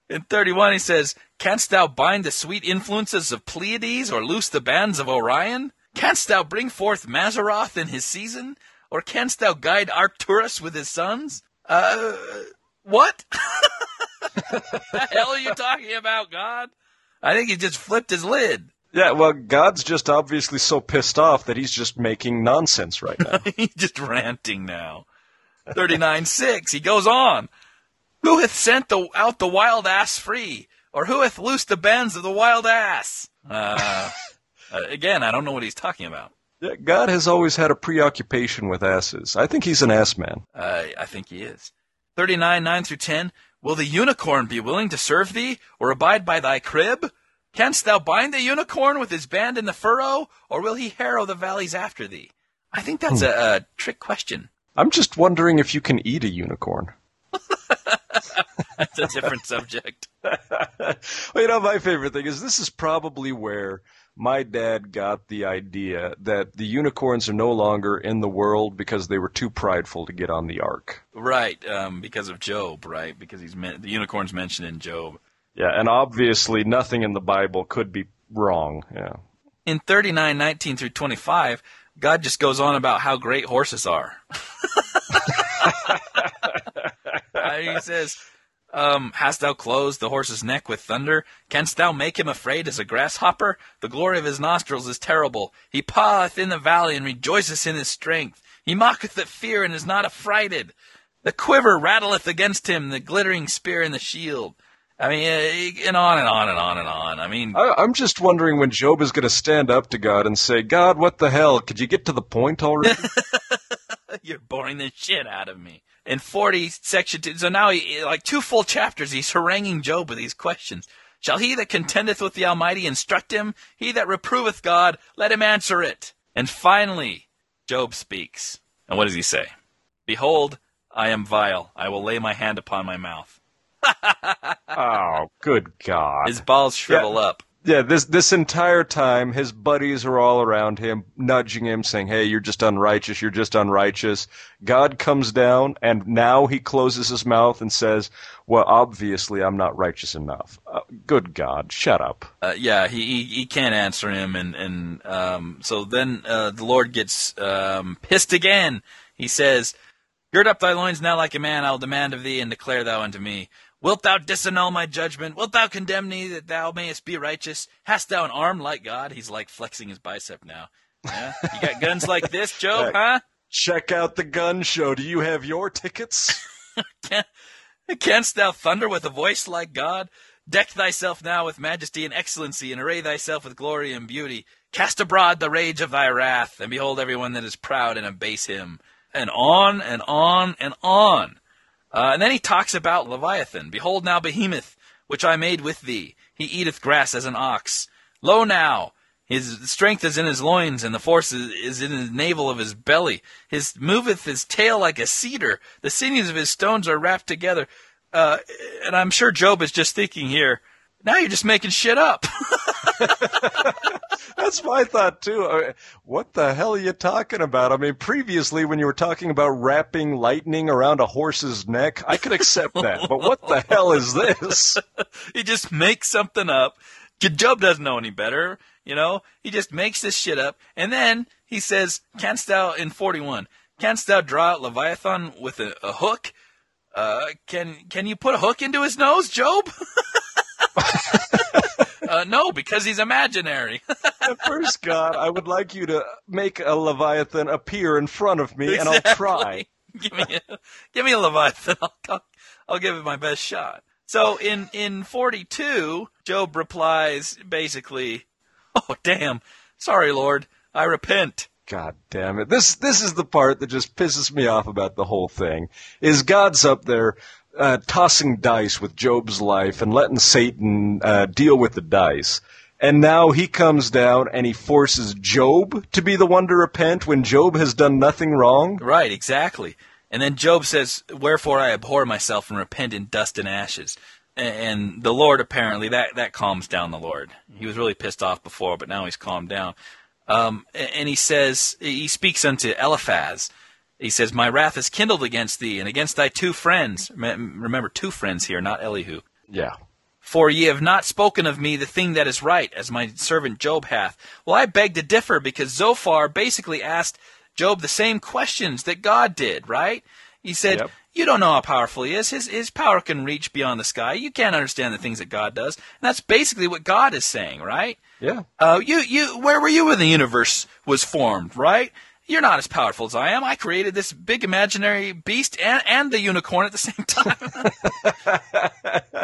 in 31, he says, Canst thou bind the sweet influences of Pleiades or loose the bands of Orion? Canst thou bring forth Mazzaroth in his season? Or canst thou guide Arcturus with his sons? Uh, what? the hell are you talking about, God? I think he just flipped his lid. Yeah, well, God's just obviously so pissed off that he's just making nonsense right now. He's just ranting now. 39 6. He goes on. Who hath sent the, out the wild ass free? Or who hath loosed the bands of the wild ass? Uh, uh, again, I don't know what he's talking about. Yeah, God has always had a preoccupation with asses. I think he's an ass man. Uh, I think he is. 39 9 through 10. Will the unicorn be willing to serve thee, or abide by thy crib? Canst thou bind the unicorn with his band in the furrow, or will he harrow the valleys after thee? I think that's a, a trick question. I'm just wondering if you can eat a unicorn. That's a different subject. well, you know, my favorite thing is this is probably where my dad got the idea that the unicorns are no longer in the world because they were too prideful to get on the ark. Right, um, because of Job, right? Because he's men- the unicorn's mentioned in Job. Yeah, and obviously nothing in the Bible could be wrong. Yeah. In 39, 19 through 25, God just goes on about how great horses are. He says, um, Hast thou closed the horse's neck with thunder? Canst thou make him afraid as a grasshopper? The glory of his nostrils is terrible. He paweth in the valley and rejoiceth in his strength. He mocketh at fear and is not affrighted. The quiver rattleth against him, the glittering spear and the shield. I mean, uh, and on and on and on and on. I mean, I, I'm just wondering when Job is going to stand up to God and say, God, what the hell? Could you get to the point already? You're boring the shit out of me. In 40, section 2, so now, he, like two full chapters, he's haranguing Job with these questions. Shall he that contendeth with the Almighty instruct him? He that reproveth God, let him answer it. And finally, Job speaks. And what does he say? Behold, I am vile. I will lay my hand upon my mouth. oh, good God. His balls shrivel up. Yeah, this this entire time, his buddies are all around him, nudging him, saying, "Hey, you're just unrighteous. You're just unrighteous." God comes down, and now he closes his mouth and says, "Well, obviously, I'm not righteous enough." Uh, good God, shut up. Uh, yeah, he, he he can't answer him, and and um, so then uh, the Lord gets um, pissed again. He says, "Gird up thy loins now, like a man. I will demand of thee, and declare thou unto me." Wilt thou disannul my judgment? Wilt thou condemn me that thou mayest be righteous? Hast thou an arm like God? He's like flexing his bicep now. Yeah? You got guns like this, Job, huh? Check out the gun show. Do you have your tickets? Canst thou thunder with a voice like God? Deck thyself now with majesty and excellency, and array thyself with glory and beauty. Cast abroad the rage of thy wrath, and behold everyone that is proud and abase him. And on and on and on. Uh, and then he talks about Leviathan. Behold now Behemoth, which I made with thee. He eateth grass as an ox. Lo now, his strength is in his loins, and the force is, in the navel of his belly. His moveth his tail like a cedar. The sinews of his stones are wrapped together. Uh, and I'm sure Job is just thinking here, now you're just making shit up. That's my thought too. I mean, what the hell are you talking about? I mean, previously when you were talking about wrapping lightning around a horse's neck, I could accept that. but what the hell is this? he just makes something up. Job doesn't know any better, you know. He just makes this shit up, and then he says, "Canst thou in forty-one? Canst thou draw out Leviathan with a, a hook? Uh, can can you put a hook into his nose, Job?" uh, no, because he's imaginary. First, God, I would like you to make a Leviathan appear in front of me, exactly. and I'll try. give me, a, give me a Leviathan. I'll, I'll, I'll give it my best shot. So in in 42, Job replies basically, "Oh damn, sorry, Lord, I repent." God damn it. This this is the part that just pisses me off about the whole thing. Is God's up there uh, tossing dice with Job's life and letting Satan uh, deal with the dice. And now he comes down and he forces Job to be the one to repent when Job has done nothing wrong. Right, exactly. And then Job says, Wherefore I abhor myself and repent in dust and ashes. And the Lord apparently that that calms down the Lord. He was really pissed off before, but now he's calmed down. Um, and he says he speaks unto Eliphaz. He says, "My wrath is kindled against thee and against thy two friends." Remember, two friends here, not Elihu. Yeah. For ye have not spoken of me the thing that is right, as my servant Job hath. Well, I beg to differ because Zophar basically asked Job the same questions that God did, right? He said, Yep. You don't know how powerful he is. His his power can reach beyond the sky. You can't understand the things that God does. And that's basically what God is saying, right? Yeah. Uh, you you where were you when the universe was formed, right? You're not as powerful as I am. I created this big imaginary beast and, and the unicorn at the same time.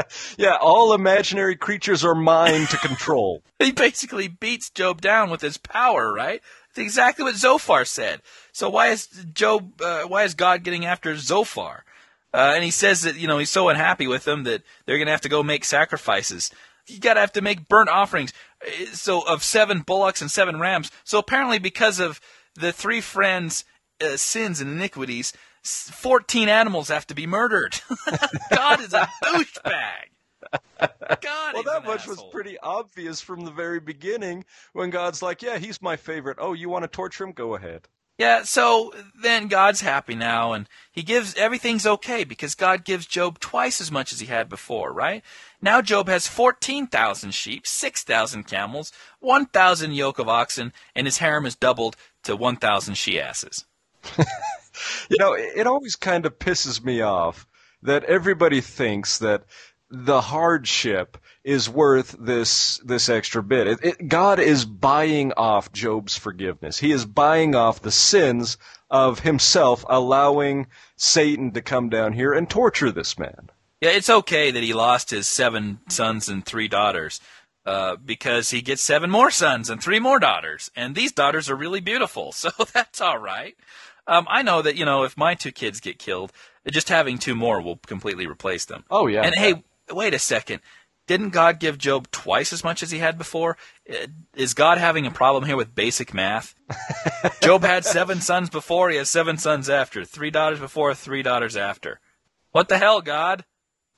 yeah, all imaginary creatures are mine to control. he basically beats Job down with his power, right? That's exactly what Zophar said. So why is Job? Uh, why is God getting after Zophar? Uh, and he says that you know he's so unhappy with them that they're going to have to go make sacrifices. You got to have to make burnt offerings. Uh, So of seven bullocks and seven rams. So apparently because of the three friends' uh, sins and iniquities, fourteen animals have to be murdered. God is a douchebag. God, Well, that much was pretty obvious from the very beginning when God's like, yeah, he's my favorite. Oh, you want to torture him? Go ahead. Yeah, so then God's happy now, and he gives everything's okay because God gives Job twice as much as he had before, right? Now Job has 14,000 sheep, 6,000 camels, 1,000 yoke of oxen, and his harem is doubled to 1,000 she asses. You know, it always kind of pisses me off that everybody thinks that the hardship is worth this this extra bit. It, it, God is buying off Job's forgiveness. He is buying off the sins of himself, allowing Satan to come down here and torture this man. Yeah, it's okay that he lost his seven sons and three daughters. Uh, because he gets seven more sons and three more daughters, and these daughters are really beautiful, so that's all right. Um, I know that you know if my two kids get killed, just having two more will completely replace them. Oh yeah. And hey, wait a second. Didn't God give Job twice as much as he had before? Uh, Is God having a problem here with basic math? Job had seven sons before, he has seven sons after. Three daughters before, three daughters after. What the hell, God?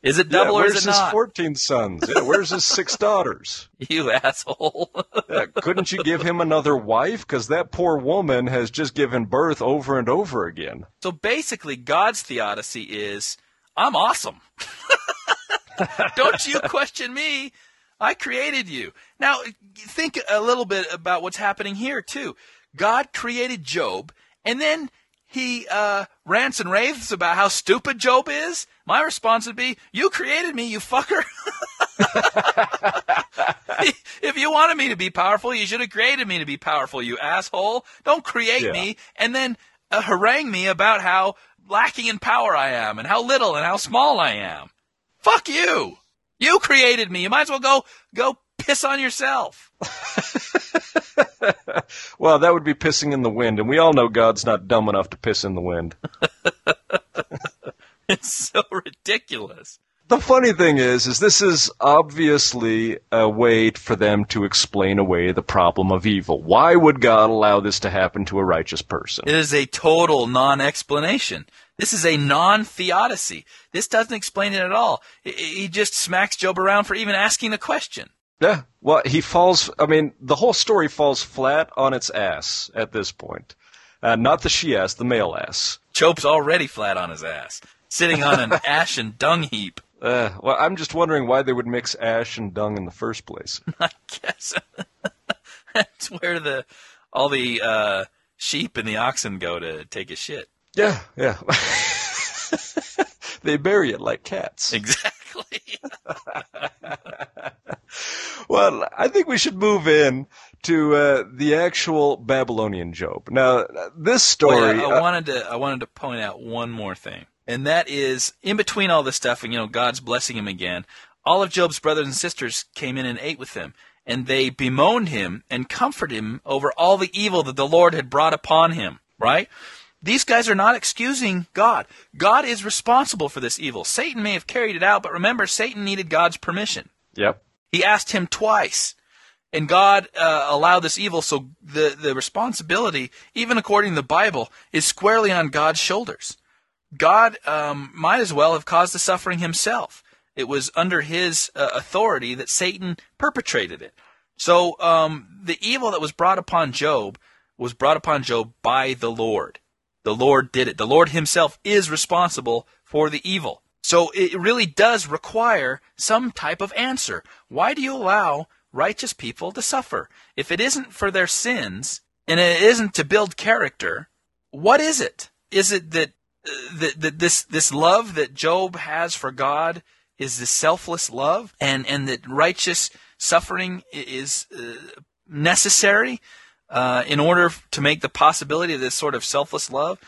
Is it double yeah, or where's is it his not? 14 sons? Yeah, where's his six daughters? You asshole. Yeah, couldn't you give him another wife? Because that poor woman has just given birth over and over again. so basically, God's theodicy is I'm awesome. Don't you question me. I created you. Now, think a little bit about what's happening here, too. God created Job, and then he uh, rants and raves about how stupid Job is. My response would be, You created me, you fucker. if you wanted me to be powerful, you should have created me to be powerful, you asshole. Don't create Yeah. me and then uh, harangue me about how lacking in power I am and how little and how small I am. Fuck you. You created me. You might as well go go piss on yourself. Well, that would be pissing in the wind, and we all know God's not dumb enough to piss in the wind. It's so ridiculous. The funny thing is, is this is obviously a way for them to explain away the problem of evil. Why would God allow this to happen to a righteous person? It is a total non-explanation. This is a non-theodicy. This doesn't explain it at all. He- just smacks Job around for even asking the question. Yeah. Well, he falls. I mean, the whole story falls flat on its ass at this point. Uh, not the she ass, the male ass. Job's already flat on his ass, sitting on an ash and dung heap. Uh, well, I'm just wondering why they would mix ash and dung in the first place. I guess that's where the all the uh, sheep and the oxen go to take a shit. Yeah, yeah. they bury it like cats. Exactly. Well, I think we should move in to uh, the actual Babylonian Job. Now, this Wait, story. I, I uh, wanted to I wanted to point out one more thing, and that is in between all this stuff, and you know, God's blessing him again. All of Job's brothers and sisters came in and ate with him, and they bemoaned him and comforted him over all the evil that the Lord had brought upon him. Right? These guys are not excusing God. God is responsible for this evil. Satan may have carried it out, but remember, Satan needed God's permission. yep. He asked him twice. And God uh, allowed this evil, so the, the responsibility, even according to the Bible, is squarely on God's shoulders. God um, might as well have caused the suffering himself. It was under his uh, authority that Satan perpetrated it. So um, the evil that was brought upon Job was brought upon Job by the Lord. The Lord did it. The Lord himself is responsible for the evil. So it really does require some type of answer. Why do you allow righteous people to suffer? If it isn't for their sins and it isn't to build character, what is it? Is it that that, that this this love that Job has for God is this selfless love, and and that righteous suffering is uh, necessary uh, in order to make the possibility of this sort of selfless love.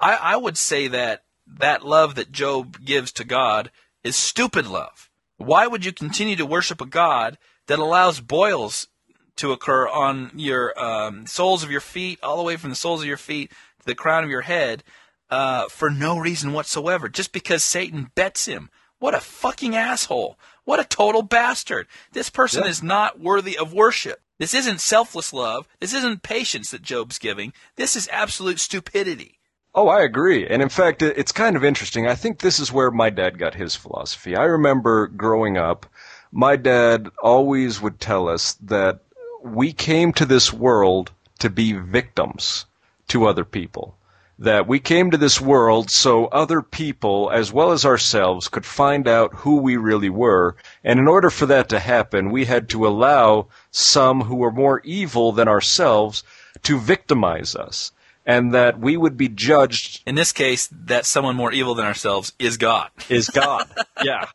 I, I would say that that love that Job gives to God is stupid love. Why would you continue to worship a God that allows boils to occur on your um, soles of your feet, all the way from the soles of your feet to the crown of your head, uh, for no reason whatsoever, just because Satan bets him? What a fucking asshole! What a total bastard! This person Yeah. is not worthy of worship. This isn't selfless love. This isn't patience that Job's giving. This is absolute stupidity. Oh, I agree. And in fact, it's kind of interesting. I think this is where my dad got his philosophy. I remember growing up, my dad always would tell us that we came to this world to be victims to other people. That we came to this world so other people, as well as ourselves, could find out who we really were. And in order for that to happen, we had to allow some who were more evil than ourselves to victimize us. And that we would be judged In this case, that someone more evil than ourselves is God. is God. yeah.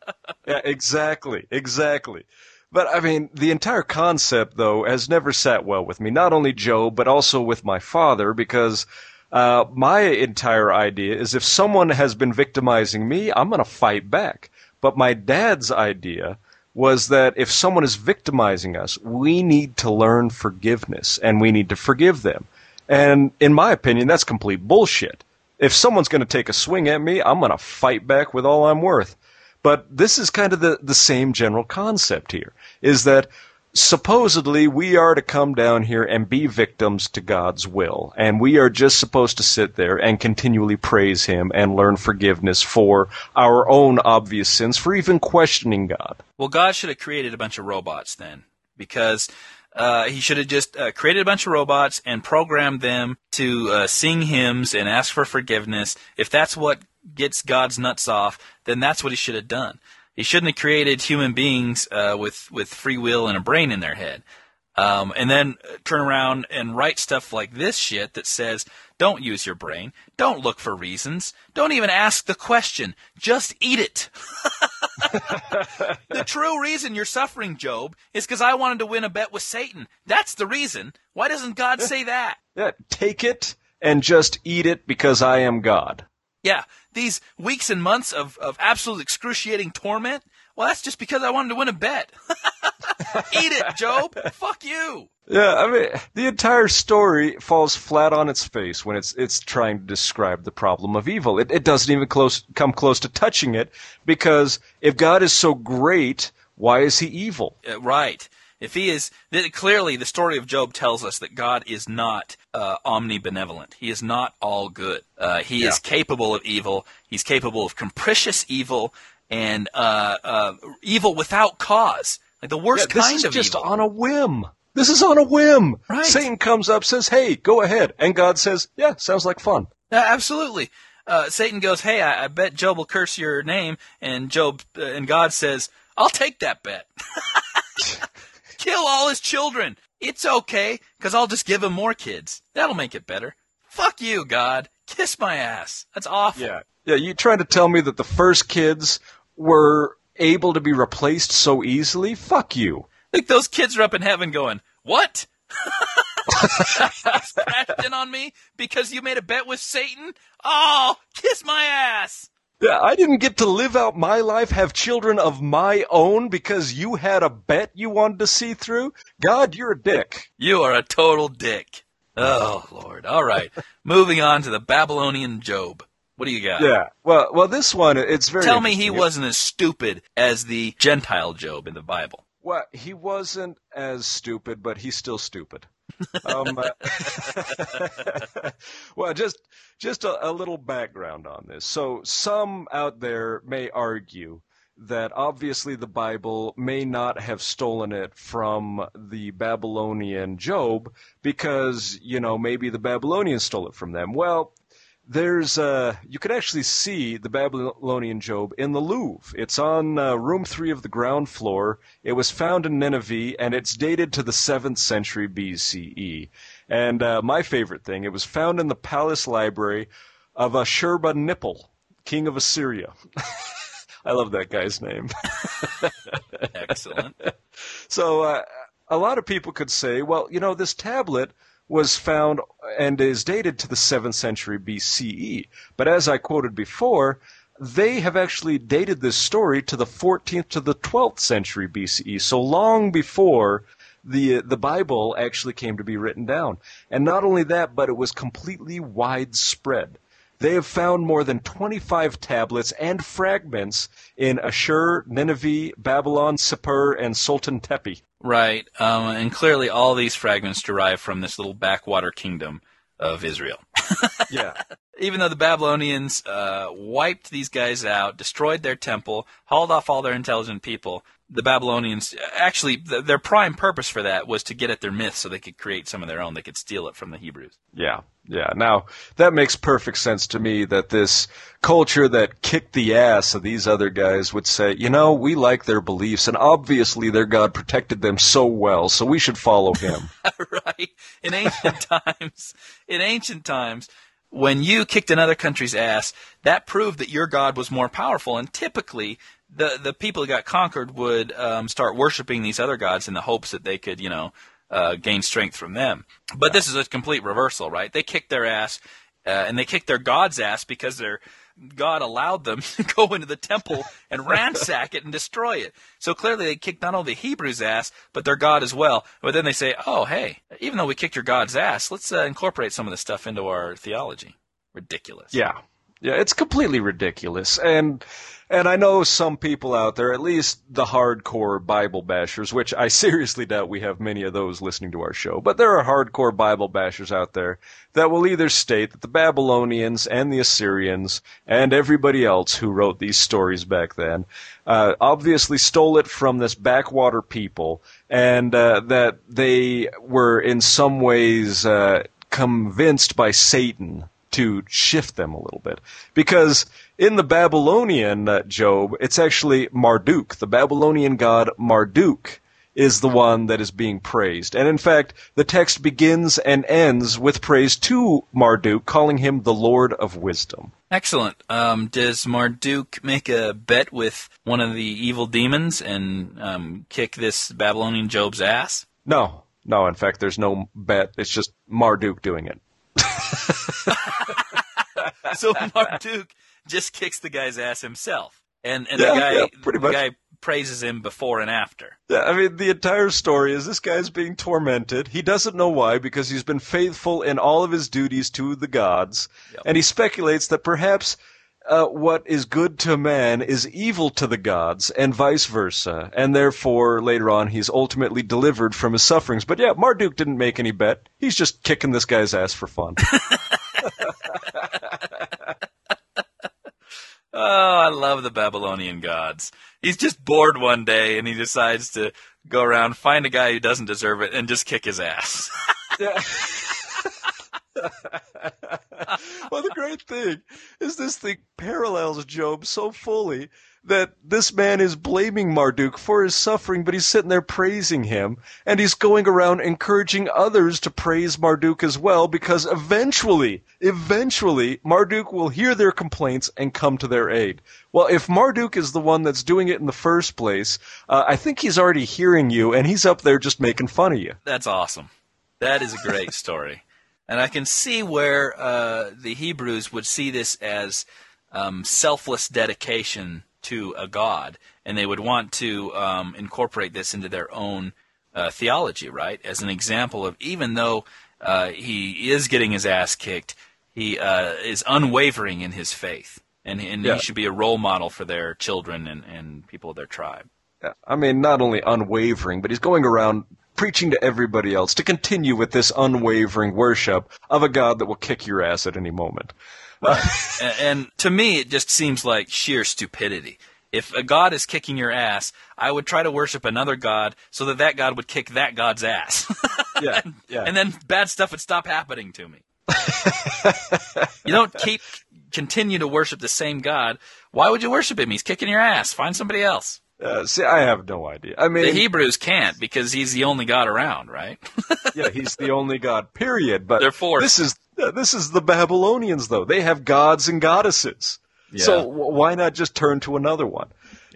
Yeah, exactly. Exactly. But I mean, the entire concept, though, has never sat well with me. Not only Joe, but also with my father, because uh, my entire idea is if someone has been victimizing me, I'm going to fight back. But my dad's idea was that if someone is victimizing us, we need to learn forgiveness and we need to forgive them. And in my opinion, that's complete bullshit. If someone's going to take a swing at me, I'm going to fight back with all I'm worth. But this is kind of the, the same general concept here, is that supposedly we are to come down here and be victims to God's will. And we are just supposed to sit there and continually praise Him and learn forgiveness for our own obvious sins, for even questioning God. Well, God should have created a bunch of robots then, because uh, He should have just uh, created a bunch of robots and programmed them to uh, sing hymns and ask for forgiveness. If that's what gets God's nuts off, then that's what He should have done. He shouldn't have created human beings uh, with with free will and a brain in their head. Um, and then uh, turn around and write stuff like this shit that says, don't use your brain. Don't look for reasons. Don't even ask the question. Just eat it. the true reason you're suffering, Job, is because I wanted to win a bet with Satan. That's the reason. Why doesn't God say that? Yeah, take it and just eat it because I am God. Yeah, these weeks and months of, of absolute excruciating torment, well, that's just because I wanted to win a bet. Eat it, Job. Fuck you. Yeah, I mean, the entire story falls flat on its face when it's it's trying to describe the problem of evil. It, it doesn't even close come close to touching it because if God is so great, why is He evil? Uh, right. If he is, clearly the story of Job tells us that God is not uh, omnibenevolent. He is not all good. Uh, he is capable of evil. He's capable of capricious evil and uh, uh, evil without cause, like the worst Yeah, this kind is just on a whim. This is on a whim. Right. Satan comes up, says, "Hey, go ahead," and God says, "Yeah, sounds like fun." Uh, absolutely. Uh, Satan goes, "Hey, I, I bet Job will curse your name," and Job uh, and God says, "I'll take that bet. Kill all his children. It's okay, because I'll just give him more kids. That'll make it better. Fuck you, God. Kiss my ass. That's awful. Yeah, yeah. You trying to tell me that the first kids were able to be replaced so easily? Fuck you. Like those kids are up in heaven going, "What?" crashed in on me because you made a bet with Satan? Oh, kiss my ass. Yeah, I didn't get to live out my life, have children of my own because you had a bet you wanted to see through? God, you're a dick. You are a total dick. Oh, Lord. All right. Moving on to the Babylonian Job. What do you got? Yeah. Well, well, this one, it's very. Tell me he wasn't as stupid as the Gentile Job in the Bible. Well, he wasn't as stupid, but he's still stupid. um, uh, well, just just a, a little background on this. So, some out there may argue that obviously the Bible may not have stolen it from the Babylonian Job because you know maybe the Babylonians stole it from them. Well, there's uh, you can actually see the Babylonian Job in the Louvre. It's on uh, room three of the ground floor. It was found in Nineveh, and it's dated to the seventh century BCE. And uh, my favorite thing, it was found in the palace library of Ashurbanipal, king of Assyria. I love that guy's name. Excellent. So uh, a lot of people could say, well, you know, this tablet was found and is dated to the 7th century BCE. But as I quoted before, they have actually dated this story to the 14th to the 12th century BCE, so long before the the Bible actually came to be written down. And not only that, but it was completely widespread. They have found more than 25 tablets and fragments in Ashur, Nineveh, Babylon, Sippar, and Sultan Tepe. Right, um, and clearly all these fragments derive from this little backwater kingdom of Israel. Yeah. Even though the Babylonians uh, wiped these guys out, destroyed their temple, hauled off all their intelligent people, the Babylonians actually th- their prime purpose for that was to get at their myths so they could create some of their own. They could steal it from the Hebrews. Yeah, yeah. Now, that makes perfect sense to me that this culture that kicked the ass of these other guys would say, you know, we like their beliefs, and obviously their God protected them so well, so we should follow him. right? In ancient times, in ancient times, when you kicked another country's ass, that proved that your God was more powerful. And typically, the the people that got conquered would um, start worshiping these other gods in the hopes that they could, you know, uh, gain strength from them. But this is a complete reversal, right? They kicked their ass, uh, and they kicked their god's ass because their God allowed them to go into the temple and ransack it and destroy it. So clearly they kicked not only the Hebrews' ass, but their God as well. But then they say, oh, hey, even though we kicked your God's ass, let's uh, incorporate some of this stuff into our theology. Ridiculous. Yeah. Yeah, it's completely ridiculous. And and I know some people out there, at least the hardcore Bible bashers, which I seriously doubt we have many of those listening to our show, but there are hardcore Bible bashers out there that will either state that the Babylonians and the Assyrians and everybody else who wrote these stories back then uh, obviously stole it from this backwater people and uh, that they were in some ways uh, convinced by Satan to shift them a little bit. Because in the Babylonian uh, Job, it's actually Marduk, the Babylonian god Marduk, is the one that is being praised. And in fact, the text begins and ends with praise to Marduk, calling him the Lord of Wisdom. Excellent. Um, does Marduk make a bet with one of the evil demons and um, kick this Babylonian Job's ass? No, no, in fact, there's no bet. It's just Marduk doing it. so Marduk just kicks the guy's ass himself, and and Yeah, the guy yeah, pretty the much. guy praises him before and after. Yeah, I mean, the entire story is this guy's being tormented. He doesn't know why because he's been faithful in all of his duties to the gods. Yep. And he speculates that perhaps uh, what is good to man is evil to the gods and vice versa. And therefore, later on, he's ultimately delivered from his sufferings. But yeah, Marduk didn't make any bet. He's just kicking this guy's ass for fun. Oh, I love the Babylonian gods. He's just bored one day and he decides to go around, find a guy who doesn't deserve it, and just kick his ass. Well, the great thing is this thing parallels Job so fully that this man is blaming Marduk for his suffering, but he's sitting there praising him, and he's going around encouraging others to praise Marduk as well, because eventually, eventually, Marduk will hear their complaints and come to their aid. Well, if Marduk is the one that's doing it in the first place, uh, I think he's already hearing you, and he's up there just making fun of you. That's awesome. That is a great story. And I can see where uh, the Hebrews would see this as um, selfless dedication to a god, and they would want to um, incorporate this into their own uh, theology, right? As an example of even though uh, he is getting his ass kicked, he uh, is unwavering in his faith, and, and Yeah. he should be a role model for their children and, and people of their tribe. I mean, not only unwavering, but he's going around preaching to everybody else to continue with this unwavering worship of a God that will kick your ass at any moment. and, and to me, it just seems like sheer stupidity. If a god is kicking your ass, I would try to worship another god so that that god would kick that god's ass, Yeah, yeah. and then bad stuff would stop happening to me. you don't keep continue to worship the same god. Why would you worship him? He's kicking your ass. Find somebody else. Uh, see, I have no idea. I mean, The Hebrews can't because he's the only god around, right? yeah, he's the only God. Period. But They're forced. this is this is the Babylonians, though. They have gods and goddesses. So Yeah. w- why not just turn to another one?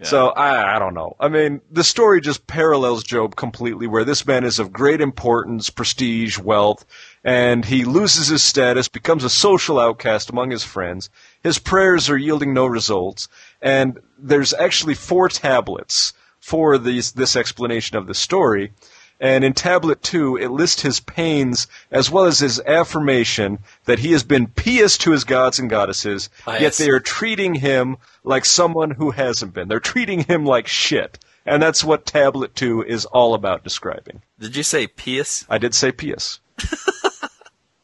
So I, I don't know. I mean, the story just parallels Job completely, where this man is of great importance, prestige, wealth, and he loses his status, becomes a social outcast among his friends. His prayers are yielding no results, and there's actually four tablets for these, this explanation of the story. And in tablet two, it lists his pains as well as his affirmation that he has been pious to his gods and goddesses, yet they are treating him like someone who hasn't been. They're treating him like shit. And that's what tablet two is all about describing. Did you say pious? I did say pious.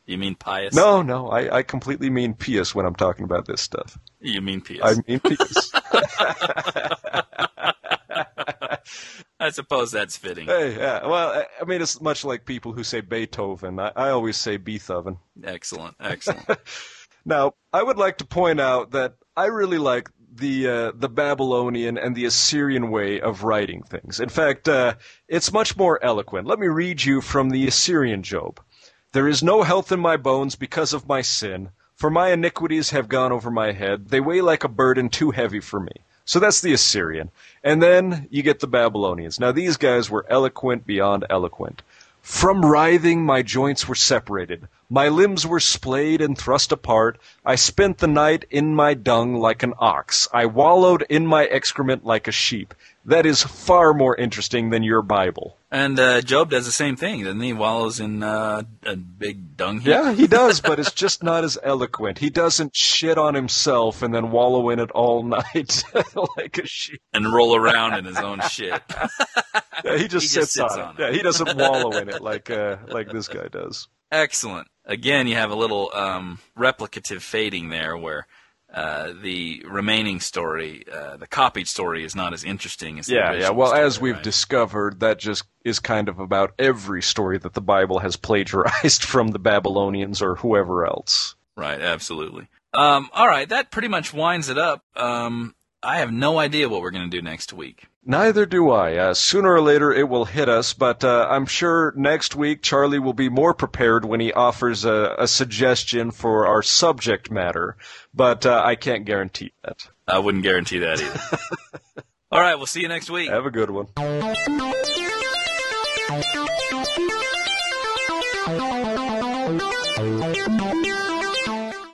You mean pious? No, no, I, I completely mean pious when I'm talking about this stuff. You mean pious. I mean pious. I suppose that's fitting. hey, yeah. Well, I, I mean, it's much like people who say Beethoven. I, I always say Beethoven. Excellent, excellent. Now, I would like to point out that I really like the uh, the Babylonian and the Assyrian way of writing things. In fact, uh, it's much more eloquent. Let me read you from the Assyrian Job. There is no health in my bones because of my sin, for my iniquities have gone over my head. They weigh like a burden too heavy for me. So that's the Assyrian. And then you get the Babylonians. Now these guys were eloquent beyond eloquent. From writhing, my joints were separated. My limbs were splayed and thrust apart. I spent the night in my dung like an ox. I wallowed in my excrement like a sheep. That is far more interesting than your Bible. and uh, Job does the same thing, doesn't he? Wallows in uh, a big dung heap. Yeah, he does, but it's just not as eloquent. He doesn't shit on himself and then wallow in it all night like a sheep. And roll around in his own shit. Yeah, he just He sits, just sits on, on it. Yeah, he doesn't wallow in it like uh, like this guy does. Excellent. Again, you have a little um, replicative fading there where uh, the remaining story, uh, the copied story, is not as interesting as the Yeah, yeah. Well, story, as we've right? discovered, that just is kind of about every story that the Bible has plagiarized from the Babylonians or whoever else. Right, absolutely. Um, all right, that pretty much winds it up. Um, I have no idea what we're going to do next week. Neither do I. Uh, sooner or later, it will hit us, but uh, I'm sure next week Charlie will be more prepared when he offers a, a suggestion for our subject matter. But uh, I can't guarantee that. I wouldn't guarantee that either. all right, we'll see you next week. Have a good one. Thank you.